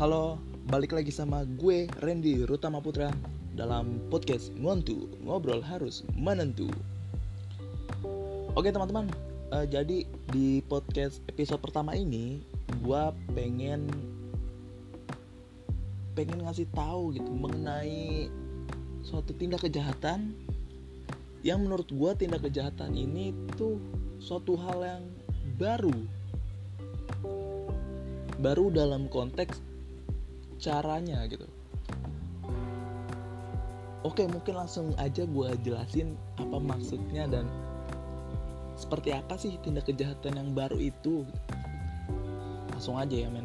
Halo, balik lagi sama gue Randy Rutama Putra dalam podcast Ngontu Ngobrol Harus Menentu. Oke teman-teman, uh, jadi di podcast episode pertama ini gue pengen pengen ngasih tahu gitu mengenai suatu tindak kejahatan yang menurut gue tindak kejahatan ini tuh suatu hal yang baru baru dalam konteks caranya gitu. Oke mungkin langsung aja gue jelasin apa maksudnya dan seperti apa sih tindak kejahatan yang baru itu. Langsung aja ya men.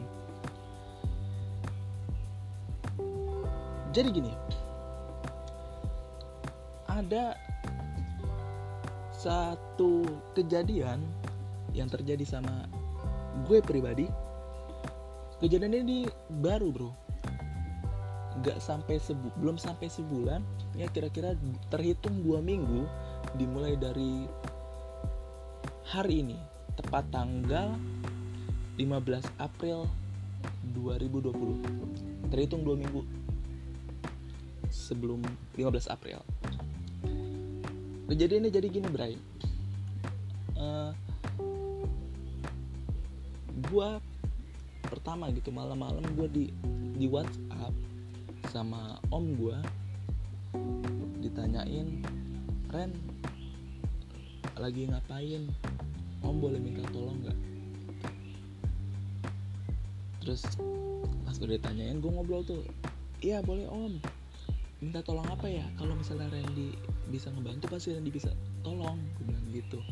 Jadi gini ada satu kejadian yang terjadi sama gue pribadi. Kejadian ini baru bro nggak sampai sebu belum sampai sebulan ya kira-kira terhitung dua minggu dimulai dari hari ini tepat tanggal 15 April 2020 terhitung dua minggu sebelum 15 April. Kejadiannya jadi gini Bray. Uh, gua pertama gitu malam-malam gue di di WhatsApp sama om gue ditanyain Ren lagi ngapain? Om boleh minta tolong nggak? Terus pas gue ditanyain gue ngobrol tuh iya boleh om. Minta tolong apa ya? Kalau misalnya Randy bisa ngebantu pasti Randy bisa tolong gue bilang gitu.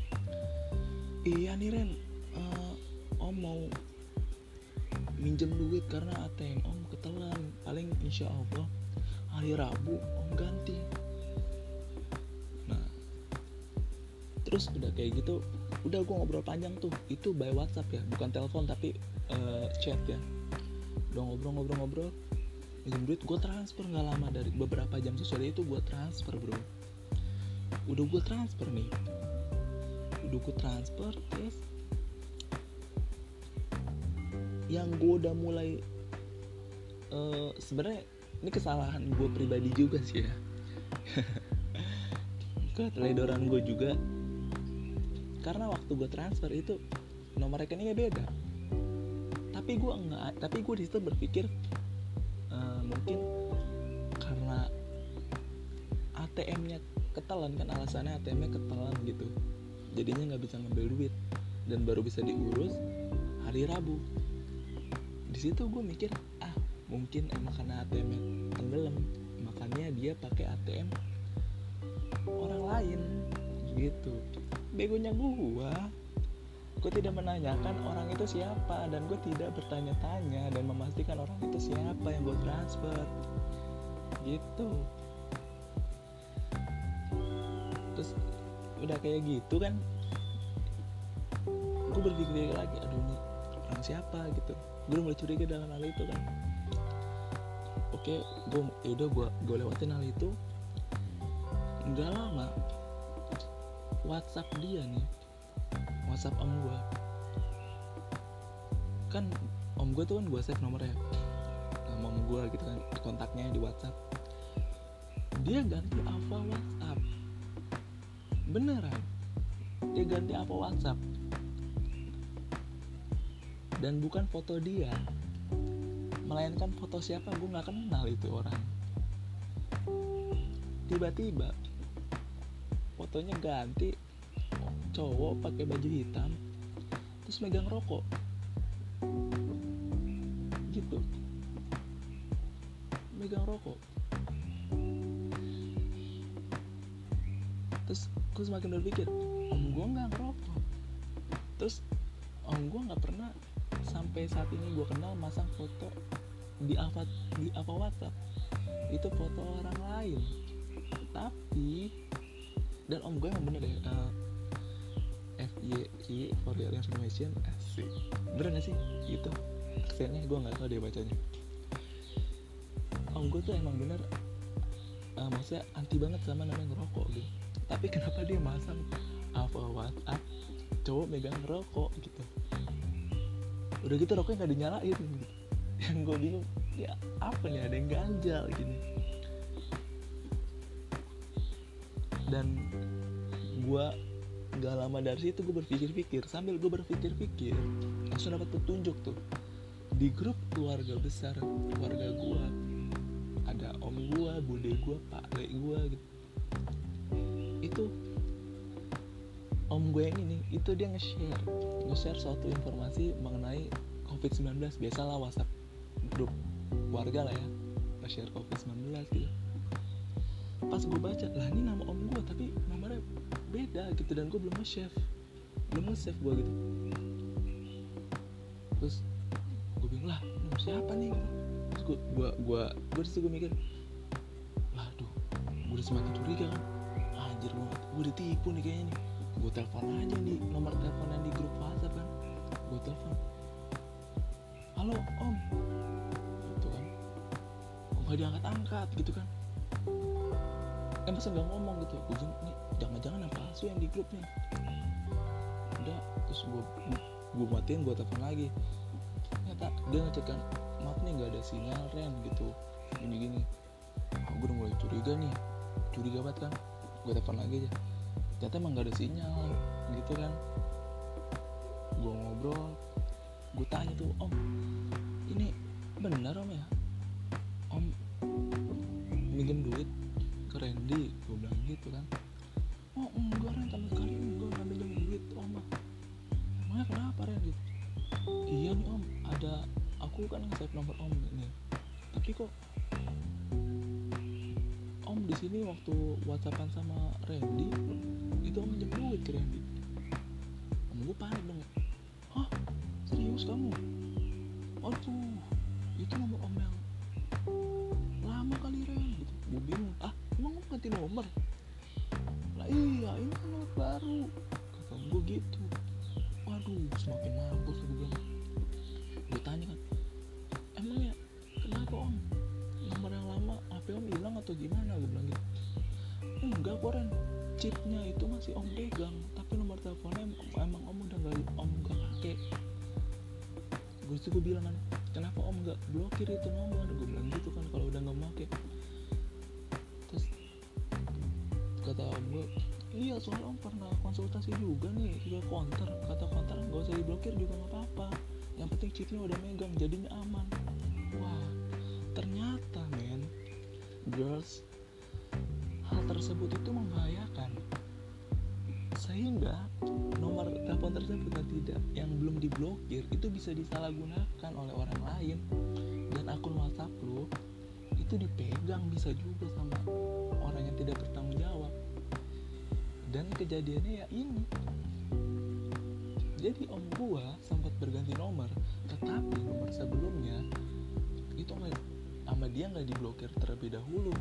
Iya nih Ren. Uh, om mau minjem duit karena ATM om ketelan. Paling insya Allah hari Rabu om ganti. Nah terus udah kayak gitu udah gue ngobrol panjang tuh. Itu by WhatsApp ya bukan telepon tapi uh, chat ya. Udah ngobrol-ngobrol-ngobrol minjem duit gue transfer. Nggak lama dari beberapa jam sesudah itu gue transfer bro. Udah gue transfer nih. Udah gue transfer terus yang gue udah mulai uh, sebenarnya ini kesalahan gue pribadi juga sih ya. Keteledoran gue juga. Karena waktu gue transfer itu nomor rekeningnya beda. Tapi gue enggak tapi gue di situ berpikir uh, mungkin karena ATM-nya ketelan kan alasannya ATM-nya ketelan gitu. Jadinya nggak bisa ngambil duit dan baru bisa diurus hari Rabu di situ gue mikir ah mungkin emang karena ATM tenggelam makanya dia pakai ATM orang lain. Gitu. Begonya gue gue tidak menanyakan orang itu siapa dan gue tidak bertanya-tanya dan memastikan orang itu siapa yang gue transfer. Gitu. Terus udah kayak gitu kan gue berpikir lagi aduh ini orang siapa? Gitu gue mulai curiga dalam hal itu kan. Oke gue yaudah gue gue lewatin hal itu. Nggak lama WhatsApp dia nih WhatsApp om gue kan om gue tuh kan gue save nomornya nama om gue gitu kan kontaknya di WhatsApp. Dia ganti apa WhatsApp. Beneran dia ganti apa WhatsApp dan bukan foto dia. Melainkan foto siapa gue nggak kenal itu orang. Tiba-tiba fotonya ganti cowok pakai baju hitam terus megang rokok. Gitu. Megang rokok. Terus gue semakin berpikir om gue nggak ngerokok. Terus om gue nggak pernah sampai saat ini gue kenal masang foto di apa di apa WhatsApp. Itu foto orang lain. Tapi dan om gue emang bener deh uh, FYI for your information asik. Bener gak sih? Itu aksennya gue nggak tahu dia bacanya. Om gue tuh emang bener uh, maksudnya anti banget sama namanya ngerokok gitu. Tapi kenapa dia masang apa WhatsApp cowok megang rokok udah gitu rokoknya nggak dinyalain. Gitu. yang gue bingung ya apa nih ada yang ganjal gini. Dan gue gak lama dari situ gue berpikir-pikir sambil gue berpikir-pikir langsung dapat petunjuk tuh. Di grup keluarga besar keluarga gue ada om gue bude gue pak le gue gitu. Itu om gue yang ini itu dia nge-share nge-share suatu informasi mengenai covid-19 biasalah whatsapp grup keluarga lah ya nge-share covid-19 gitu. Pas gue baca lah ini nama om gue tapi nomornya beda gitu dan gue belum nge-save belum nge-save gue gitu. Terus gue bilang lah siapa nih? Terus gue gue gue gue gue mikir lah aduh gue udah semakin curiga kan. Anjir gue gue ditipu nih kayaknya nih gue telepon aja nih nomor telepon yang di grup WhatsApp kan. Gue telepon. Halo om. Gitu kan. Kok gak diangkat angkat gitu kan. Eh masa nggak ngomong gitu gue nih jangan-jangan yang palsu yang di grup nih? Udah terus gue gue matiin gue telepon lagi. Ternyata dia ngecek kan maaf nih nggak ada sinyal Ren gitu. Gini gini gue udah mulai curiga nih. Curiga banget kan. Gue telepon lagi aja ternyata emang gak ada sinyal gitu kan. Gue ngobrol gue tanya tuh om ini benar om ya? Om minjem duit ke Randy gue bilang gitu kan. Oh enggak Ren sama sekali enggak nggak minjem duit om mah emangnya kenapa Ren? Gitu. Iya nih om ada aku kan nge-save nomor om ini. Tapi kok om di sini waktu whatsappan sama Randy itu om minjem duit ke Randy. Om gue panik dong. Hah? Serius kamu? Aduh itu nomor om yang lama kali Ren. Gitu. Gue bingung. Ah emang om ganti nomor? Lah iya ini kan nomor baru. Kata gue gitu. Waduh semakin mampus gue bilang. Gue tanya kan emang ya kenapa om? Nomor yang lama HP om hilang atau gimana Ren chipnya itu masih om pegang tapi nomor teleponnya em- emang om udah nggak om nggak pakai gue gue bilang kan kenapa om nggak blokir itu nomor? Gue bilang gitu kan kalau udah nggak pakai terus kata om gue iya soalnya om pernah konsultasi juga nih ke counter kata counter nggak usah diblokir juga nggak apa-apa yang penting chipnya udah megang jadinya aman. Wah ternyata men girls tersebut itu membahayakan. Sehingga nomor telepon tersebut dan tidak yang belum diblokir itu bisa disalahgunakan oleh orang lain. Dan akun WhatsApp lo itu dipegang bisa juga sama orang yang tidak bertanggung jawab. Dan kejadiannya ya ini. Jadi om gua sempat berganti nomor tetapi nomor sebelumnya itu sama dia nggak diblokir terlebih dahulu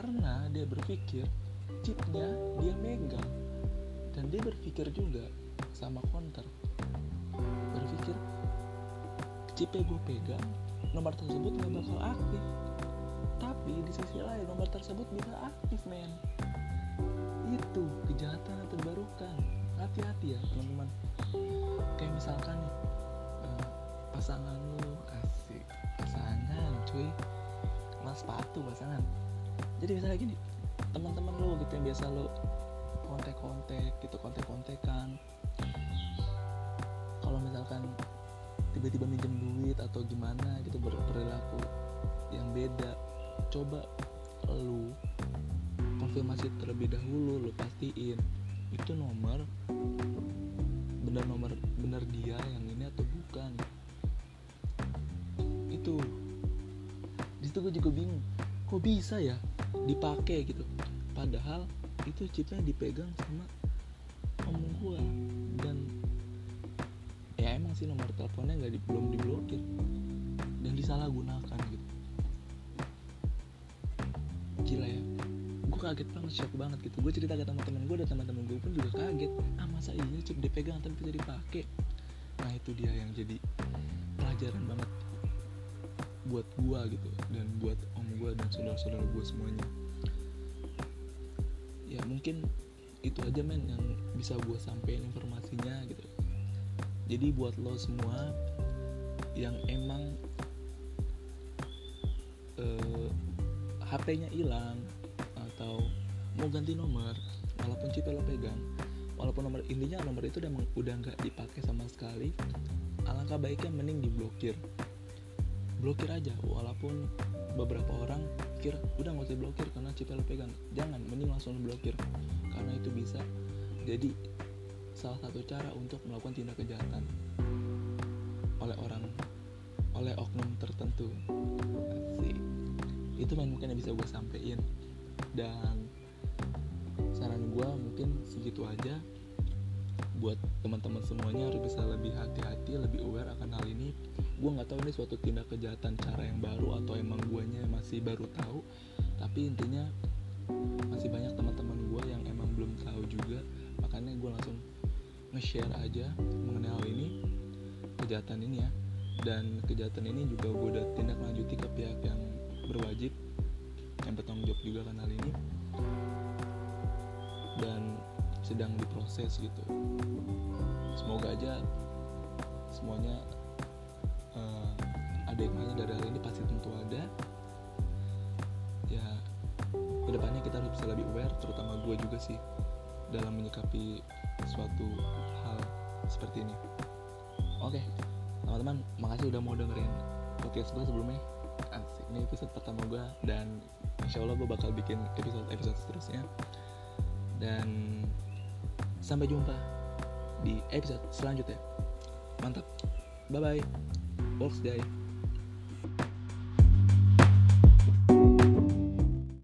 karena dia berpikir chipnya dia megang. Dan dia berpikir juga sama counter berpikir chipnya gue pegang nomor tersebut nggak bakal aktif. Tapi di sisi lain nomor tersebut bisa aktif men. Itu kejahatan yang terbarukan. Hati-hati ya teman-teman. Kayak misalkan nih eh, pasangan lu asik. Pasangan cuy. Mas sepatu pasangan jadi misalnya gini teman-teman lu gitu yang biasa lu kontek-kontek gitu kontek-kontekan. Kalau misalkan tiba-tiba minjem duit atau gimana gitu berperilaku yang beda coba lu konfirmasi terlebih dahulu lu pastiin. Itu nomor benar nomor benar dia yang ini atau bukan. Itu. Di situ gue juga bingung kok bisa ya dipakai gitu. Padahal itu chipnya dipegang sama om gue dan ya emang sih nomor teleponnya nggak di, belum diblokir. Dan disalahgunakan gitu. Gila ya. Gue kaget banget shock banget gitu. Gue cerita ke teman-teman gue dan teman-teman gue pun juga kaget. Ah masa iya chip dipegang tapi bisa dipakai? Nah itu dia yang jadi pelajaran banget buat gue gitu. Dan buat gue dan saudara-saudara gue semuanya. Ya mungkin itu aja men yang bisa gue sampein informasinya gitu. Jadi buat lo semua yang emang uh, eh, HP-nya hilang atau mau ganti nomor walaupun chip lo pegang walaupun nomor intinya nomor itu udah udah nggak dipakai sama sekali alangkah baiknya mending diblokir blokir aja walaupun beberapa orang pikir udah nggak usah blokir karena chip lo pegang. Jangan mending langsung blokir karena itu bisa jadi salah satu cara untuk melakukan tindak kejahatan oleh orang oleh oknum tertentu. Asik. itu mungkin yang bisa gue sampein. Dan saran gue mungkin segitu aja. Buat teman-teman semuanya harus bisa lebih hati-hati tahu ini suatu tindak kejahatan cara yang baru atau emang guanya masih baru tahu. Tapi intinya masih banyak teman-teman gue yang emang belum tahu juga. Makanya gue langsung nge-share aja mengenai hal ini kejahatan ini ya. Dan kejahatan ini juga gue udah tindak lanjuti ke pihak yang berwajib yang bertanggung jawab juga kan hal ini. Dan sedang diproses gitu. Semoga aja semuanya uh, ada hikmahnya dari hal ini pasti tentu ada. Ya ke depannya kita harus bisa lebih aware terutama gue juga sih dalam menyikapi suatu hal seperti ini. Oke okay, teman-teman makasih udah mau dengerin podcast gue sebelumnya. Asik, ini episode pertama gue dan insya Allah gue bakal bikin episode-episode seterusnya. Dan sampai jumpa di episode selanjutnya. Mantap bye bye Box Day.